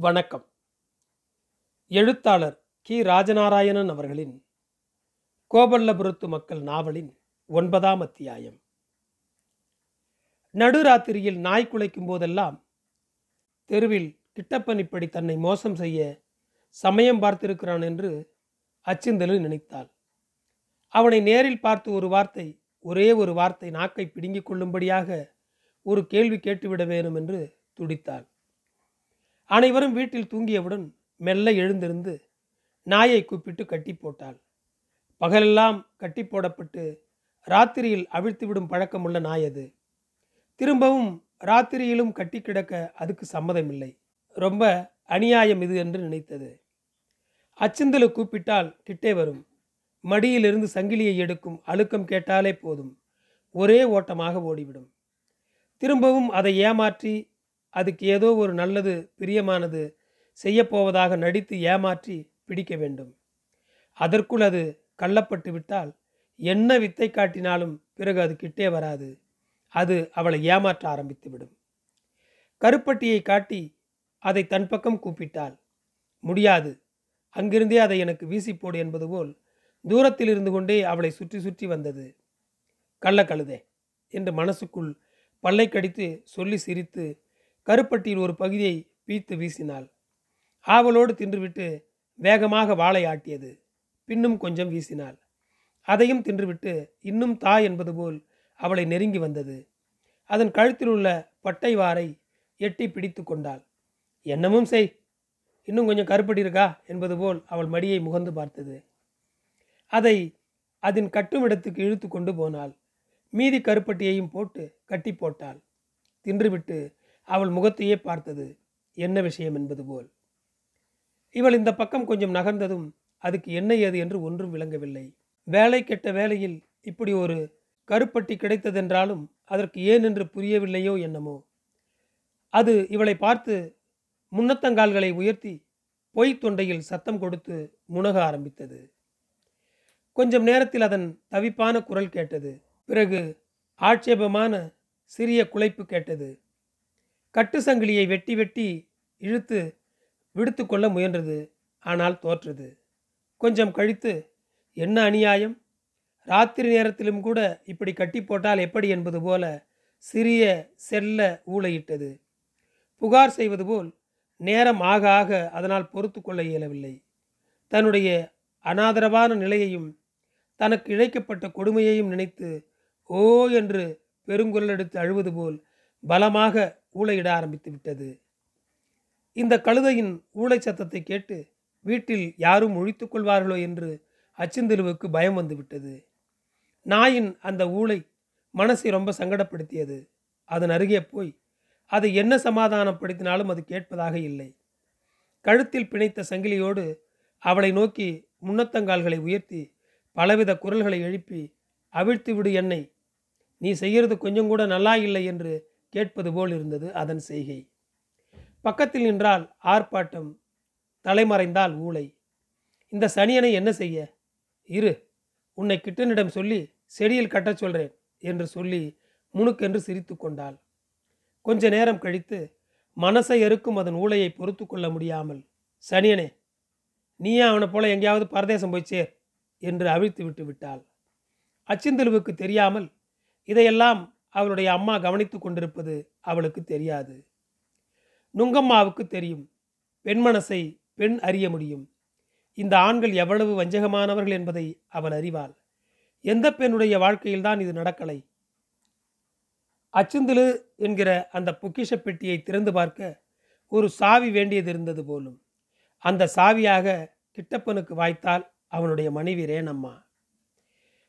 வணக்கம். எழுத்தாளர் கி. ராஜநாராயணன் அவர்களின் கோபல்லபுரத்து மக்கள் நாவலின் ஒன்பதாம் அத்தியாயம். நடுராத்திரியில் நாய் குலைக்கும் போதெல்லாம் தெருவில் கிட்டப்பன் இப்படி தன்னை மோசம் செய்ய சமயம் பார்த்திருக்கிறான் என்று அச்சிந்தலு நினைத்தாள். அவனை நேரில் பார்த்து ஒரு வார்த்தை ஒரே ஒரு வார்த்தை நாக்கை பிடுங்கிக் கொள்ளும்படியாக ஒரு கேள்வி கேட்டுவிட வேணும் என்று துடித்தாள். அனைவரும் வீட்டில் தூங்கியவுடன் மெல்ல எழுந்திருந்து நாயை கூப்பிட்டு கட்டி போட்டாள். பகலெல்லாம் கட்டி போடப்பட்டு ராத்திரியில் அவிழ்த்துவிடும் பழக்கமுள்ள நாய் அது. திரும்பவும் ராத்திரியிலும் கட்டி கிடக்க அதுக்கு சம்மதமில்லை. ரொம்ப அநியாயம் இது என்று நினைத்தது. அச்சந்தலை கூப்பிட்டால் கிட்டே வரும். மடியிலிருந்து சங்கிலியை எடுக்கும் அழுக்கம் கேட்டாலே போதும். ஒரே ஓட்டமாக ஓடிவிடும். திரும்பவும் அதை ஏமாற்றி அதுக்கு ஏதோ ஒரு நல்லது பிரியமானது செய்யப்போவதாக நடித்து ஏமாற்றி பிடிக்க வேண்டும். அதற்குள் அது கள்ளப்பட்டு விட்டால் என்ன வித்தை காட்டினாலும் பிறகு அது கிட்டே வராது. அது அவளை ஏமாற்ற ஆரம்பித்துவிடும் கருப்பட்டியை காட்டி அதை தன் பக்கம் கூப்பிட்டாள். முடியாது. அங்கிருந்தே அதை எனக்கு வீசி போடு என்பது போல் தூரத்தில் இருந்து கொண்டே அவளை சுற்றி சுற்றி வந்தது. கள்ள கழுதே என்று மனசுக்குள் பல்லை கடித்து சொல்லி சிரித்து கருப்பட்டியில் ஒரு பகுதியை பீத்து வீசினாள். ஆவலோடு தின்றுவிட்டு வேகமாக வாளை ஆட்டியது. பின்னும் கொஞ்சம் வீசினாள். அதையும் தின்றுவிட்டு இன்னும் தா என்பது போல் அவளை நெருங்கி வந்தது. அதன் கழுத்தில் உள்ள பட்டை வாரை எட்டி பிடித்து கொண்டாள். என்னமும் செய். இன்னும் கொஞ்சம் கருப்படி இருக்கா? என்பது போல் அவள் மடியை முகந்து பார்த்தது. அதை அதன் கட்டுமிடத்துக்கு இழுத்து கொண்டு போனாள். மீதி கருப்பட்டியையும் போட்டு கட்டி போட்டாள். தின்றுவிட்டு அவள் முகத்தையே பார்த்தது. என்ன விஷயம் என்பது போல். இவள் இந்த பக்கம் கொஞ்சம் நகர்ந்ததும் அதுக்கு என்ன ஏது என்று ஒன்றும் விளங்கவில்லை. வேலை கெட்ட வேலையில் இப்படி ஒரு கருப்பட்டி கிடைத்ததென்றாலும் அதற்கு ஏன் என்று புரியவில்லையோ என்னமோ. அது இவளை பார்த்து முன்னத்தங்கால்களை உயர்த்தி பொய் தொண்டையில் சத்தம் கொடுத்து முனக ஆரம்பித்தது. கொஞ்சம் நேரத்தில் அதன் தவிப்பான குரல் கேட்டது. பிறகு ஆட்சேபமான சிறிய குலைப்பு கேட்டது. கட்டு சங்கிலியை வெட்டி வெட்டி இழுத்து விடுத்து கொள்ள முயன்றது. ஆனால் தோற்றது. கொஞ்சம் கழித்து என்ன அநியாயம்? ராத்திரி நேரத்திலும் கூட இப்படி கட்டி போட்டால் எப்படி என்பது போல சிறிய செல்ல ஊழையிட்டது புகார் செய்வது போல் நேரம் ஆக ஆக அதனால் பொறுத்து கொள்ள இயலவில்லை. தன்னுடைய அனாதரவான நிலையையும் தனக்கு இழைக்கப்பட்ட கொடுமையையும் நினைத்து ஓ என்று பெருங்குரல் எடுத்து அழுவது போல் பலமாக ஊளையிட ஆரம்பித்து விட்டது. இந்த கழுதையின் ஊளை சத்தத்தை கேட்டு வீட்டில் யாரும் ஒழித்துக் கொள்வார்களோ என்று அச்சந்திருவுக்கு பயம் வந்துவிட்டது நாயின் அந்த ஊளை மனசை ரொம்ப சங்கடப்படுத்தியது. அதன் அருகே போய் அதை என்ன சமாதானப்படுத்தினாலும் அது கேட்பதாக இல்லை. கழுத்தில் பிணைத்த சங்கிலியோடு அவளை நோக்கி முன்னத்தங்கால்களை உயர்த்தி பலவித குரல்களை எழுப்பி அவிழ்த்து விடு என்னை. நீ செய்கிறது கொஞ்சம் கூட நல்லா இல்லை என்று கேட்பது போல் இருந்தது அதன் செய்கை. பக்கத்தில் நின்றால் ஆர்ப்பாட்டம் தலைமறைந்தால் ஊளை இந்த சனியனை என்ன செய்ய? இரு உன்னை கிட்டனிடம் சொல்லி செடியில் கட்டச் சொல்றேன் என்று சொல்லி முணுக்கென்று சிரித்து கொண்டாள். கொஞ்ச நேரம் கழித்து மனசை எருக்கும் அதன் ஊளையை பொறுத்து கொள்ள முடியாமல் சனியனே நீயே அவனை போல எங்கேயாவது பரதேசம் போய்ச்சே என்று அவிழ்த்து விட்டு விட்டாள். அச்சிந்தலுவுக்கு தெரியாமல் இதையெல்லாம் அவளுடைய அம்மா கவனித்து கொண்டிருப்பது அவளுக்கு தெரியாது. நுங்கம்மாவுக்கு தெரியும் பெண் மனசை பெண் அறிய முடியும். இந்த ஆண்கள் எவ்வளவு வஞ்சகமானவர்கள் என்பதை அவள் அறிவாள். எந்த பெண்ணுடைய வாழ்க்கையில்தான் இது நடக்கலை? அச்சுந்திலு என்கிற அந்த பொக்கிஷ பெட்டியை திறந்து பார்க்க ஒரு சாவி வேண்டியது இருந்தது போலும். அந்த சாவியாக கிட்டப்பனுக்கு வாய்த்தால் அவனுடைய மனைவி ரேணம்மா.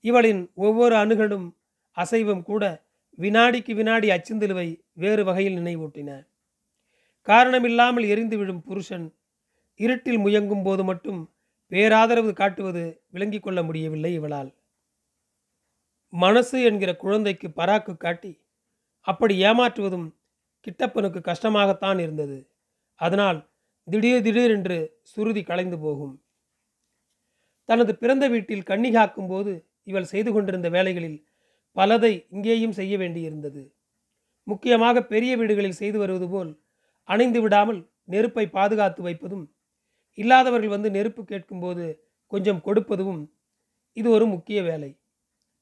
இவளின் ஒவ்வொரு அணுகளும் அசைவும் கூட வினாடிக்கு வினாடி அச்சந்திலுவை வேறு வகையில் நினைவூட்டின. காரணமில்லாமல் எரிந்து விழும் புருஷன் இருட்டில் முயங்கும் போது மட்டும் பேராதரவு காட்டுவது விளங்கிக் கொள்ள முடியவில்லை இவளால். மனசு என்கிற குழந்தைக்கு பராக்கு காட்டி அப்படி ஏமாற்றுவதும் கிட்டப்பனுக்கு கஷ்டமாகத்தான் இருந்தது. அதனால் திடீர் திடீரென்று சுருதி கலைந்து போகும். தனது பிறந்த வீட்டில் கண்ணி காக்கும் போது இவள் செய்து கொண்டிருந்த வேலைகளில் பலதை இங்கேயும் செய்ய வேண்டியிருந்தது. முக்கியமாக பெரிய வீடுகளில் செய்து வருவது போல் அணைந்து விடாமல் நெருப்பை பாதுகாத்து வைப்பதும் இல்லாதவர்கள் வந்து நெருப்பு கேட்கும்போது கொஞ்சம் கொடுப்பதும் இது ஒரு முக்கிய வேலை.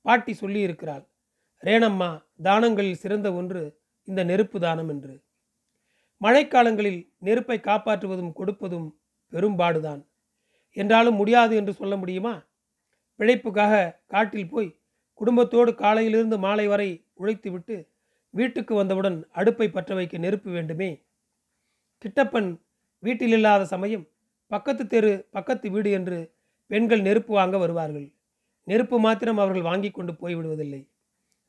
பாட்டி சொல்லியிருக்கிறாள் ரேணம்மா தானங்களில் சிறந்த ஒன்று இந்த நெருப்பு தானம் என்று. மழைக்காலங்களில் நெருப்பை காப்பாற்றுவதும் கொடுப்பதும் பெரும்பாடுதான். என்றாலும் முடியாது என்று சொல்ல முடியுமா? பிழைப்புக்காக காட்டில் போய் குடும்பத்தோடு காலையிலிருந்து மாலை வரை உழைத்துவிட்டு வீட்டுக்கு வந்தவுடன் அடுப்பை பற்ற வைக்க நெருப்பு வேண்டுமே. கிட்டப்பன் வீட்டில் இல்லாத சமயம் பக்கத்து தெரு பக்கத்து வீடு என்று பெண்கள் நெருப்பு வாங்க வருவார்கள். நெருப்பு மாத்திரம் அவர்கள் வாங்கி கொண்டு போய்விடுவதில்லை.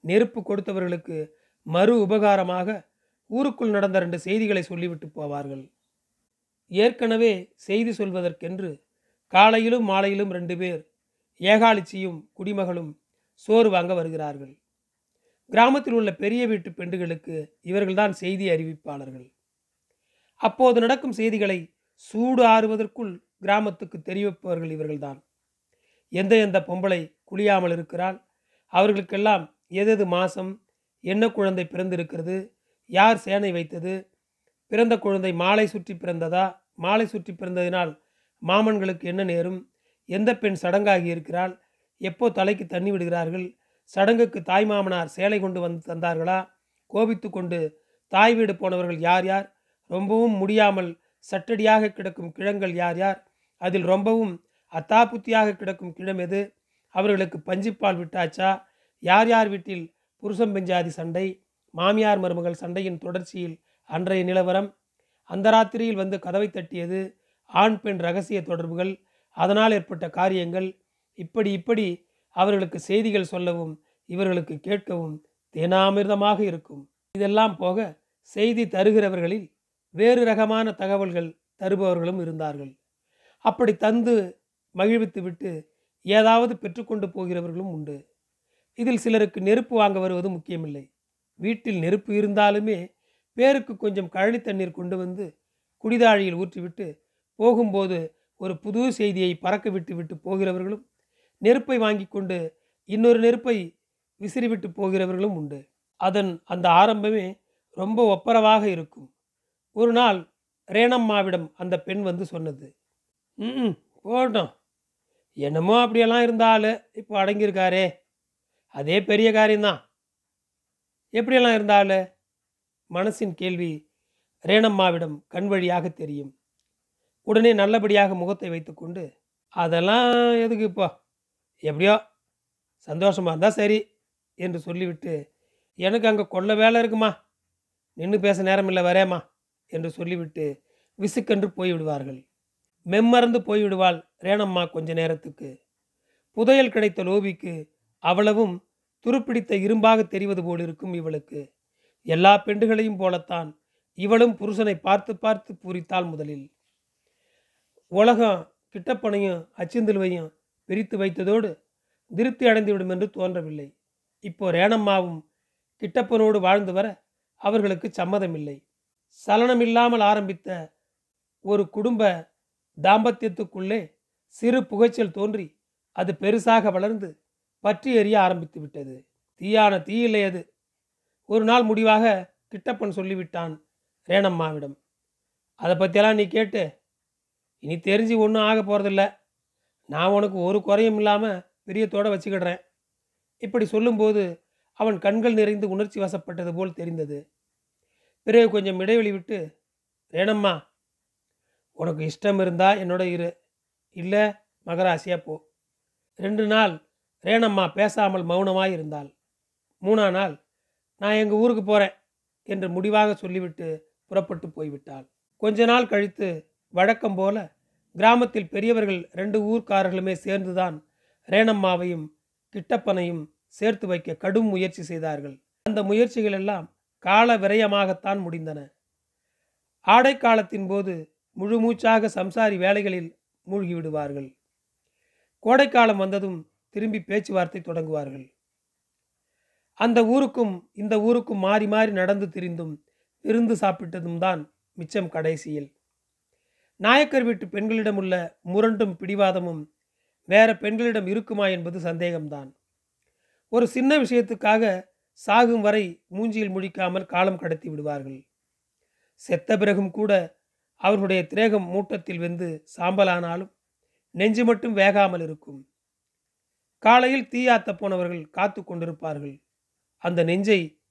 நெருப்பு கொடுத்தவர்களுக்கு மறு உபகாரமாக ஊருக்குள் நடந்த ரெண்டு செய்திகளை சொல்லிவிட்டு போவார்கள். ஏற்கனவே செய்தி சொல்வதற்கென்று காலையிலும் மாலையிலும் ரெண்டு பேர் ஏகாலிச்சியும் குடிமகளும் சோறு வாங்க வருகிறார்கள். கிராமத்தில் உள்ள பெரிய வீட்டு பெண்டுகளுக்கு இவர்கள்தான் செய்தி அறிவிப்பாளர்கள். அப்போது நடக்கும் செய்திகளை சூடு ஆறுவதற்குள் கிராமத்துக்கு தெரிவிப்பவர்கள் இவர்கள்தான். எந்த எந்த பொம்பளை குளியாமல் இருக்கிறாள்? அவர்களுக்கெல்லாம் எதது மாசம்? என்ன குழந்தை பிறந்திருக்கிறது? யார் சேனை வைத்தது? பிறந்த குழந்தை மாலை சுற்றி பிறந்ததா? மாலை சுற்றி பிறந்ததினால் மாமன்களுக்கு என்ன நேரும்? எந்த பெண் சடங்காகி இருக்கிறாள்? எப்போ தலைக்கு தண்ணி விடுகிறார்கள்? சடங்குக்கு தாய் மாமனார் சேலை கொண்டு வந்து தந்தார்களா? கோபித்து கொண்டு தாய் வீடு போனவர்கள் யார் யார்? ரொம்பவும் முடியாமல் சட்டடியாக கிடக்கும் கிழங்கள் யார் யார்? அதில் ரொம்பவும் அத்தாப்புத்தியாக கிடக்கும் கிழம் எது? அவர்களுக்கு பஞ்சிப்பால் விட்டாச்சா? யார் யார் வீட்டில் புருஷம் பெஞ்சாதி சண்டை? மாமியார் மருமகள் சண்டையின் தொடர்ச்சியில் அன்றைய நிலவரம்? அந்த ராத்திரியில் வந்து கதவை தட்டியது ஆண் பெண் ரகசிய தொடர்புகள் அதனால் ஏற்பட்ட காரியங்கள் இப்படி இப்படி அவர்களுக்கு செய்திகள் சொல்லவும் இவர்களுக்கு கேட்கவும் தேனாமிர்தமாக இருக்கும். இதெல்லாம் போக செய்தி தருகிறவர்களில் வேறு ரகமான தகவல்கள் தருபவர்களும் இருந்தார்கள். அப்படி தந்து மகிழ்வித்து விட்டு ஏதாவது பெற்றுக்கொண்டு போகிறவர்களும் உண்டு. இதில் சிலருக்கு நெருப்பு வாங்க வருவது முக்கியமில்லை. வீட்டில் நெருப்பு இருந்தாலுமே பேருக்கு கொஞ்சம் கழனி தண்ணீர் கொண்டு வந்து குடிதாழியில் ஊற்றிவிட்டு போகும்போது ஒரு புது செய்தியை பறக்க விட்டு விட்டு போகிறவர்களும் நெருப்பை வாங்கி கொண்டு இன்னொரு நெருப்பை விசிறிவிட்டு போகிறவர்களும் உண்டு. அதன் அந்த ஆரம்பமே ரொம்ப ஒப்பரவாக இருக்கும். ஒரு நாள் ரேணம்மாவிடம் அந்த பெண் வந்து சொன்னது. ம் போட்டோம் என்னமோ அப்படியெல்லாம் இருந்தாலும் இப்போ அடங்கியிருக்காரே. அதே பெரிய காரியம்தான். எப்படியெல்லாம் இருந்தாலும் மனசின் கேள்வி ரேணம்மாவிடம் கண் வழியாக தெரியும். உடனே நல்லபடியாக முகத்தை வைத்துக்கொண்டு அதெல்லாம் எதுக்கு இப்போ? எப்படியோ சந்தோஷமாக இருந்தால் சரி என்று சொல்லிவிட்டு எனக்கு அங்கே கொள்ள வேலை இருக்குமா? நின்று பேச நேரம் இல்லை வரேம்மா என்று சொல்லிவிட்டு விசுக்கென்று போய்விடுவார்கள். மெம்மறந்து போய்விடுவாள் ரேணம்மா கொஞ்ச நேரத்துக்கு. புதையல் கிடைத்த லோபிக்கு அவ்வளவும் துருப்பிடித்த இரும்பாக தெரிவது போல் இருக்கும் இவளுக்கு. எல்லா பெண்டுகளையும் போலத்தான் இவளும் புருஷனை பார்த்து பார்த்து பூரித்தாள் முதலில். உலகம் கிட்டப்பனையும் அச்சிந்தில்வையும் பிரித்து வைத்ததோடு திருப்தி அடைந்துவிடும் என்று தோன்றவில்லை. இப்போ ரேணம்மாவும் கிட்டப்பனோடு வாழ்ந்து வர அவர்களுக்கு சம்மதமில்லை. சலனமில்லாமல் ஆரம்பித்த ஒரு குடும்ப தாம்பத்தியத்துக்குள்ளே சிறு புகைச்சல் தோன்றி அது பெருசாக வளர்ந்து பற்றி எறிய ஆரம்பித்து விட்டது. தீயான தீயில்லை அது. ஒரு நாள் முடிவாக கிட்டப்பன் சொல்லிவிட்டான் ரேணம்மாவிடம். அதை பற்றியெல்லாம் நீ கேட்டு இனி தெரிஞ்சு ஒன்றும் ஆக போகிறதில்ல நான் உனக்கு ஒரு குறையும் இல்லாமல் பிரியத்தோடு வச்சுக்கிடுறேன். இப்படி சொல்லும்போது அவன் கண்கள் நிறைந்து உணர்ச்சி வசப்பட்டது போல் தெரிந்தது. பிறகு கொஞ்சம் இடைவெளி விட்டு ரேணம்மா உனக்கு இஷ்டம் இருந்தால் என்னோட இரு. இல்லை மகராசியா போ. ரெண்டு நாள் ரேணம்மா பேசாமல் மௌனமாய் இருந்தாள். மூணா நாள் நான் எங்கள் ஊருக்கு போகிறேன் என்று முடிவாக சொல்லிவிட்டு புறப்பட்டு போய்விட்டாள். கொஞ்ச நாள் கழித்து வழக்கம் போல கிராமத்தில் பெரியவர்கள் ரெண்டு ஊர்க்காரர்களுமே சேர்ந்துதான் ரேணம்மாவையும் கிட்டப்பனையும் சேர்த்து வைக்க கடும் முயற்சி செய்தார்கள். அந்த முயற்சிகள் எல்லாம் கால விரயமாகத்தான் முடிந்தன. ஆடை காலத்தின் போது முழு மூச்சாக சம்சாரி வேலைகளில் மூழ்கிவிடுவார்கள் கோடைக்காலம் வந்ததும் திரும்பி பேச்சுவார்த்தை தொடங்குவார்கள். அந்த ஊருக்கும் இந்த ஊருக்கும் மாறி மாறி நடந்து திரிந்தும் விருந்து சாப்பிட்டதும் தான் மிச்சம் கடைசியில். நாயக்கர் வீட்டு பெண்களிடம் உள்ள முரண்டும் பிடிவாதமும் வேற பெண்களிடம் இருக்குமா என்பது சந்தேகம்தான். ஒரு சின்ன விஷயத்துக்காக சாகும் வரை மூஞ்சியில் முழிக்காமல் காலம் கடத்தி விடுவார்கள். செத்த பிறகும் கூட அவர்களுடைய திரேகம் மூட்டத்தில் வெந்து சாம்பலானாலும் நெஞ்சு மட்டும் வேகாமல் இருக்கும். காலையில் தீயாத்த போனவர்கள் காத்து கொண்டிருப்பார்கள். அந்த நெஞ்சை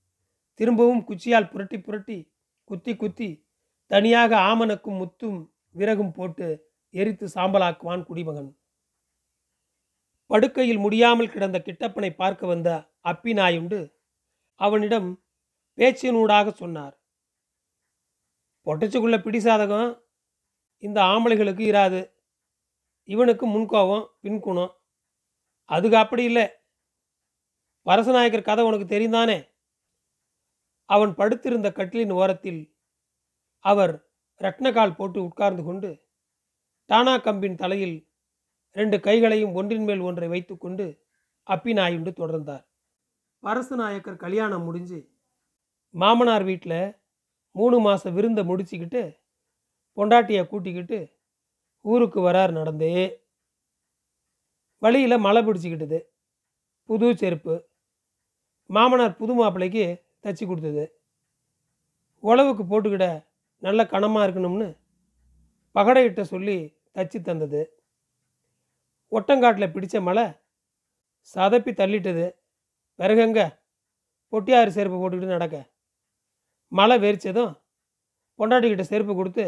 திரும்பவும் குச்சியால் புரட்டி புரட்டி குத்தி குத்தி தனியாக ஆமணக்கும் முத்தும் விறகும் போட்டு எரித்து சாம்பலாக்குவான் குடிமகன். படுக்கையில் முடியாமல் கிடந்த கிட்டப்பனை பார்க்க வந்த அப்பி நாயுண்டு அவனிடம் பேச்சினூடாக சொன்னார். பொட்டச்சுக்குள்ள பிடிசாதகம் இந்த ஆம்பளைகளுக்கு இராது. இவனுக்கு முன்கோவம் பின்குணம். அதுக்கு அப்படி இல்லை. வரசநாயகர் கதை உனக்கு தெரிந்தானே அவன் படுத்திருந்த கட்டிலின் ஓரத்தில் அவர் ரத்னகால் போட்டு உட்கார்ந்து கொண்டு டானா கம்பின் தலையில் ரெண்டு கைகளையும் ஒன்றின் மேல் ஒன்றை வைத்துக்கொண்டு அப்பி நாயுண்டு தொடர்ந்தார். பரசு நாயக்கர் கல்யாணம் முடிஞ்சு மாமனார் வீட்டில் மூணு மாதம் விருந்தை முடிச்சுக்கிட்டு பொண்டாட்டியை கூட்டிக்கிட்டு ஊருக்கு வரார் நடந்தே. வழியில் மழை பிடிச்சிக்கிட்டது. புது செருப்பு. மாமனார் புது மாப்பிள்ளைக்கு தச்சு கொடுத்தது. உழவுக்கு போட்டுக்கிட நல்ல கனமாக இருக்கணும்னு பகடையிட்ட சொல்லி தச்சு தந்தது. ஒட்டங்காட்டில் பிடித்த மழை சதப்பி தள்ளிட்டது. பிறகுங்க பொட்டியாறு செருப்பு போட்டுக்கிட்டு நடக்க. மழை வெறிச்சதும் பொண்டாட்டிக்கிட்ட செருப்பு கொடுத்து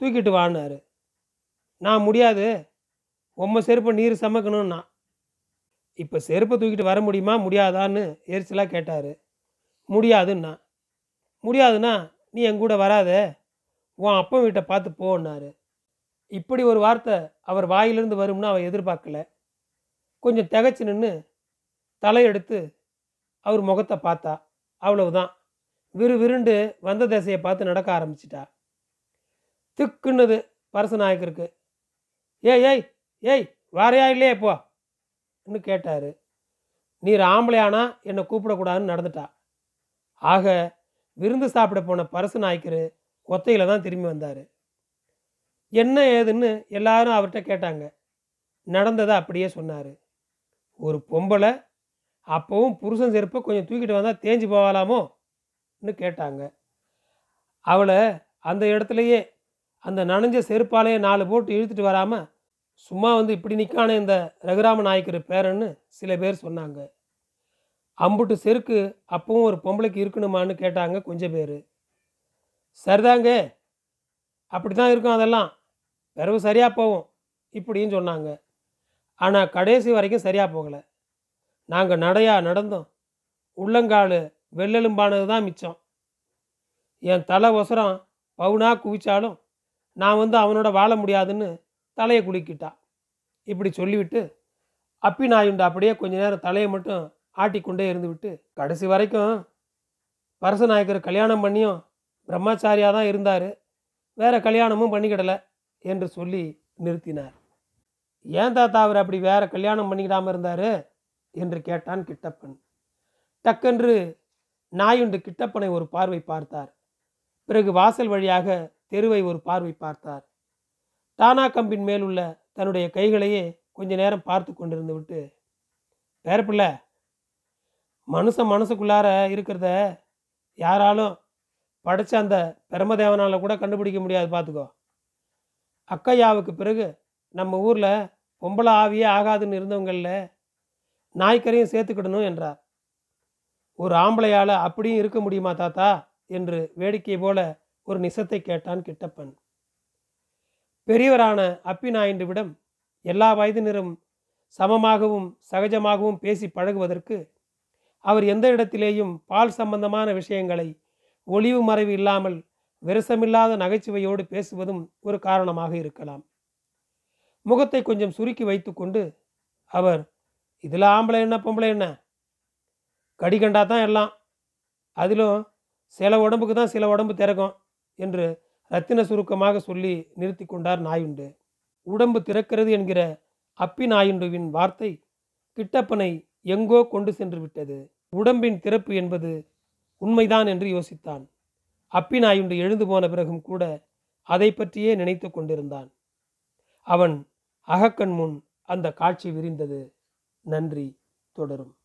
தூக்கிட்டு வானாரு நான் முடியாது உம்ம செருப்பை நீர் சமைக்கணும்னா. இப்போ செருப்பை தூக்கிட்டு வர முடியுமா முடியாதான்னு எரிச்சலாக கேட்டார். முடியாதுன்னா. முடியாதுன்னா நீ என் கூட வராத. உன் அப்பன் வீட்டை பார்த்து போன்னாரு இப்படி ஒரு வார்த்தை அவர் வாயிலிருந்து வரும்னு அவன் எதிர்பார்க்கல. கொஞ்சம் திகச்சு நின்று தலையெடுத்து அவர் முகத்தை பார்த்தா. அவ்வளவுதான். விறு விருண்டு வந்த திசையை பார்த்து நடக்க ஆரம்பிச்சிட்டா. திக்குன்னுது பரசநாயக்கருக்கு. ஏய் ஏய் ஏய் வாரையா இல்லையே இப்போ? ன்னு கேட்டார். நீர் ஆம்பளையானா என்னை கூப்பிடக்கூடாதுன்னு நடந்துட்டா. ஆக விருந்து சாப்பிட போன பரசு நாயக்கர் ஒத்தையில் தான் திரும்பி வந்தார். என்ன ஏதுன்னு எல்லாரும் அவர்கிட்ட கேட்டாங்க. நடந்ததை அப்படியே சொன்னார். ஒரு பொம்பளை அப்போவும் புருஷன் செருப்பை கொஞ்சம் தூக்கிட்டு வந்தால் தேஞ்சு போகலாமோன்னு கேட்டாங்க. அவளை அந்த இடத்துலையே அந்த நனைஞ்ச செருப்பாலேயே நாலு போட்டு இழுத்துட்டு வராமல் சும்மா வந்து இப்படி நிற்கான இந்த ரகுராம நாயக்கர் பேரன்னு சில பேர் சொன்னாங்க. அம்புட்டு செருக்கு அப்பவும் ஒரு பொம்பளைக்கு இருக்கணுமான்னு கேட்டாங்க கொஞ்சம் பேர். சரிதாங்க அப்படி தான் இருக்கும் அதெல்லாம். பிறகு சரியாக போகும் இப்படின்னு சொன்னாங்க. ஆனால் கடைசி வரைக்கும் சரியாக போகலை. நாங்கள் நடையாக நடந்தோம். உள்ளங்கால் வெள்ளெலும்பானது தான் மிச்சம். என் தலை ஒசரம் பவுனா குவிச்சாலும் நான் வந்து அவனோட வாழ முடியாதுன்னு தலையை குலுக்கிட்டா. இப்படி சொல்லிவிட்டு அப்பி நாயுண்டு அப்படியே கொஞ்ச நேரம் தலையை மட்டும் ஆட்டிக்கொண்டே இருந்துவிட்டு கடைசி வரைக்கும் பரசநாயக்கர் கல்யாணம் பண்ணியும் பிரம்மச்சாரியாக தான் இருந்தார். வேற கல்யாணமும் பண்ணிக்கிடலை என்று சொல்லி நிறுத்தினார். ஏன் தாத்தா அவர் அப்படி வேற கல்யாணம் பண்ணிக்கிடாமல் இருந்தார்? என்று கேட்டான் கிட்டப்பன். டக்கென்று நாயுண்டு கிட்டப்பனை ஒரு பார்வை பார்த்தார். பிறகு வாசல் வழியாக தெருவை ஒரு பார்வை பார்த்தார். டானா கம்பின் மேலுள்ள தன்னுடைய கைகளையே கொஞ்ச நேரம் பார்த்து கொண்டிருந்து விட்டு பேரப்பிள்ளை மனுஷன் மனசுக்குள்ளார இருக்கிறத யாராலும் படைச்ச அந்த பிரமதேவனால் கூட கண்டுபிடிக்க முடியாது பார்த்துக்கோ அக்கையாவுக்கு பிறகு நம்ம ஊரில் பொம்பளை ஆவியே ஆகாதுன்னு இருந்தவங்களில் நாய்க்கரையும் சேர்த்துக்கிடணும் என்றார். ஒரு ஆம்பளையால் அப்படியும் இருக்க முடியுமா தாத்தா? என்று வேடிக்கை போல ஒரு நிசத்தை கேட்டான் கிட்டப்பன். பெரியவரான அப்பி நாயுண்டுவிடம் எல்லா வயதினரும் சமமாகவும் சகஜமாகவும் பேசி பழகுவதற்கு அவர் எந்த இடத்திலேயும் பால் சம்பந்தமான விஷயங்களை ஒளிவு மறைவு இல்லாமல் விரசமில்லாத நகைச்சுவையோடு பேசுவதும் ஒரு காரணமாக இருக்கலாம். முகத்தை கொஞ்சம் சுருக்கி வைத்துக்கொண்டு அவர் இதில் ஆம்பளை என்ன பொம்பளை என்ன? கடிகண்டா தான் எல்லாம். அதிலும் சில உடம்புக்கு தான் சில உடம்பு திறக்கும் என்று ரத்தின சுருக்கமாக சொல்லி நிறுத்தி கொண்டார் நாயுண்டு. உடம்பு திறக்கிறது என்கிற அப்பி நாயுண்டுவின் வார்த்தை கிட்டப்பனை எங்கோ கொண்டு சென்று விட்டது. உடம்பின் திறப்பு என்பது உண்மைதான் என்று யோசித்தான். அப்பினாயுண்டு எழுந்து போன பிறகும் கூட அதை பற்றியே நினைத்து கொண்டிருந்தான். அவன் அகக்கண் முன் அந்த காட்சி விரிந்தது. நன்றி தொடரும்.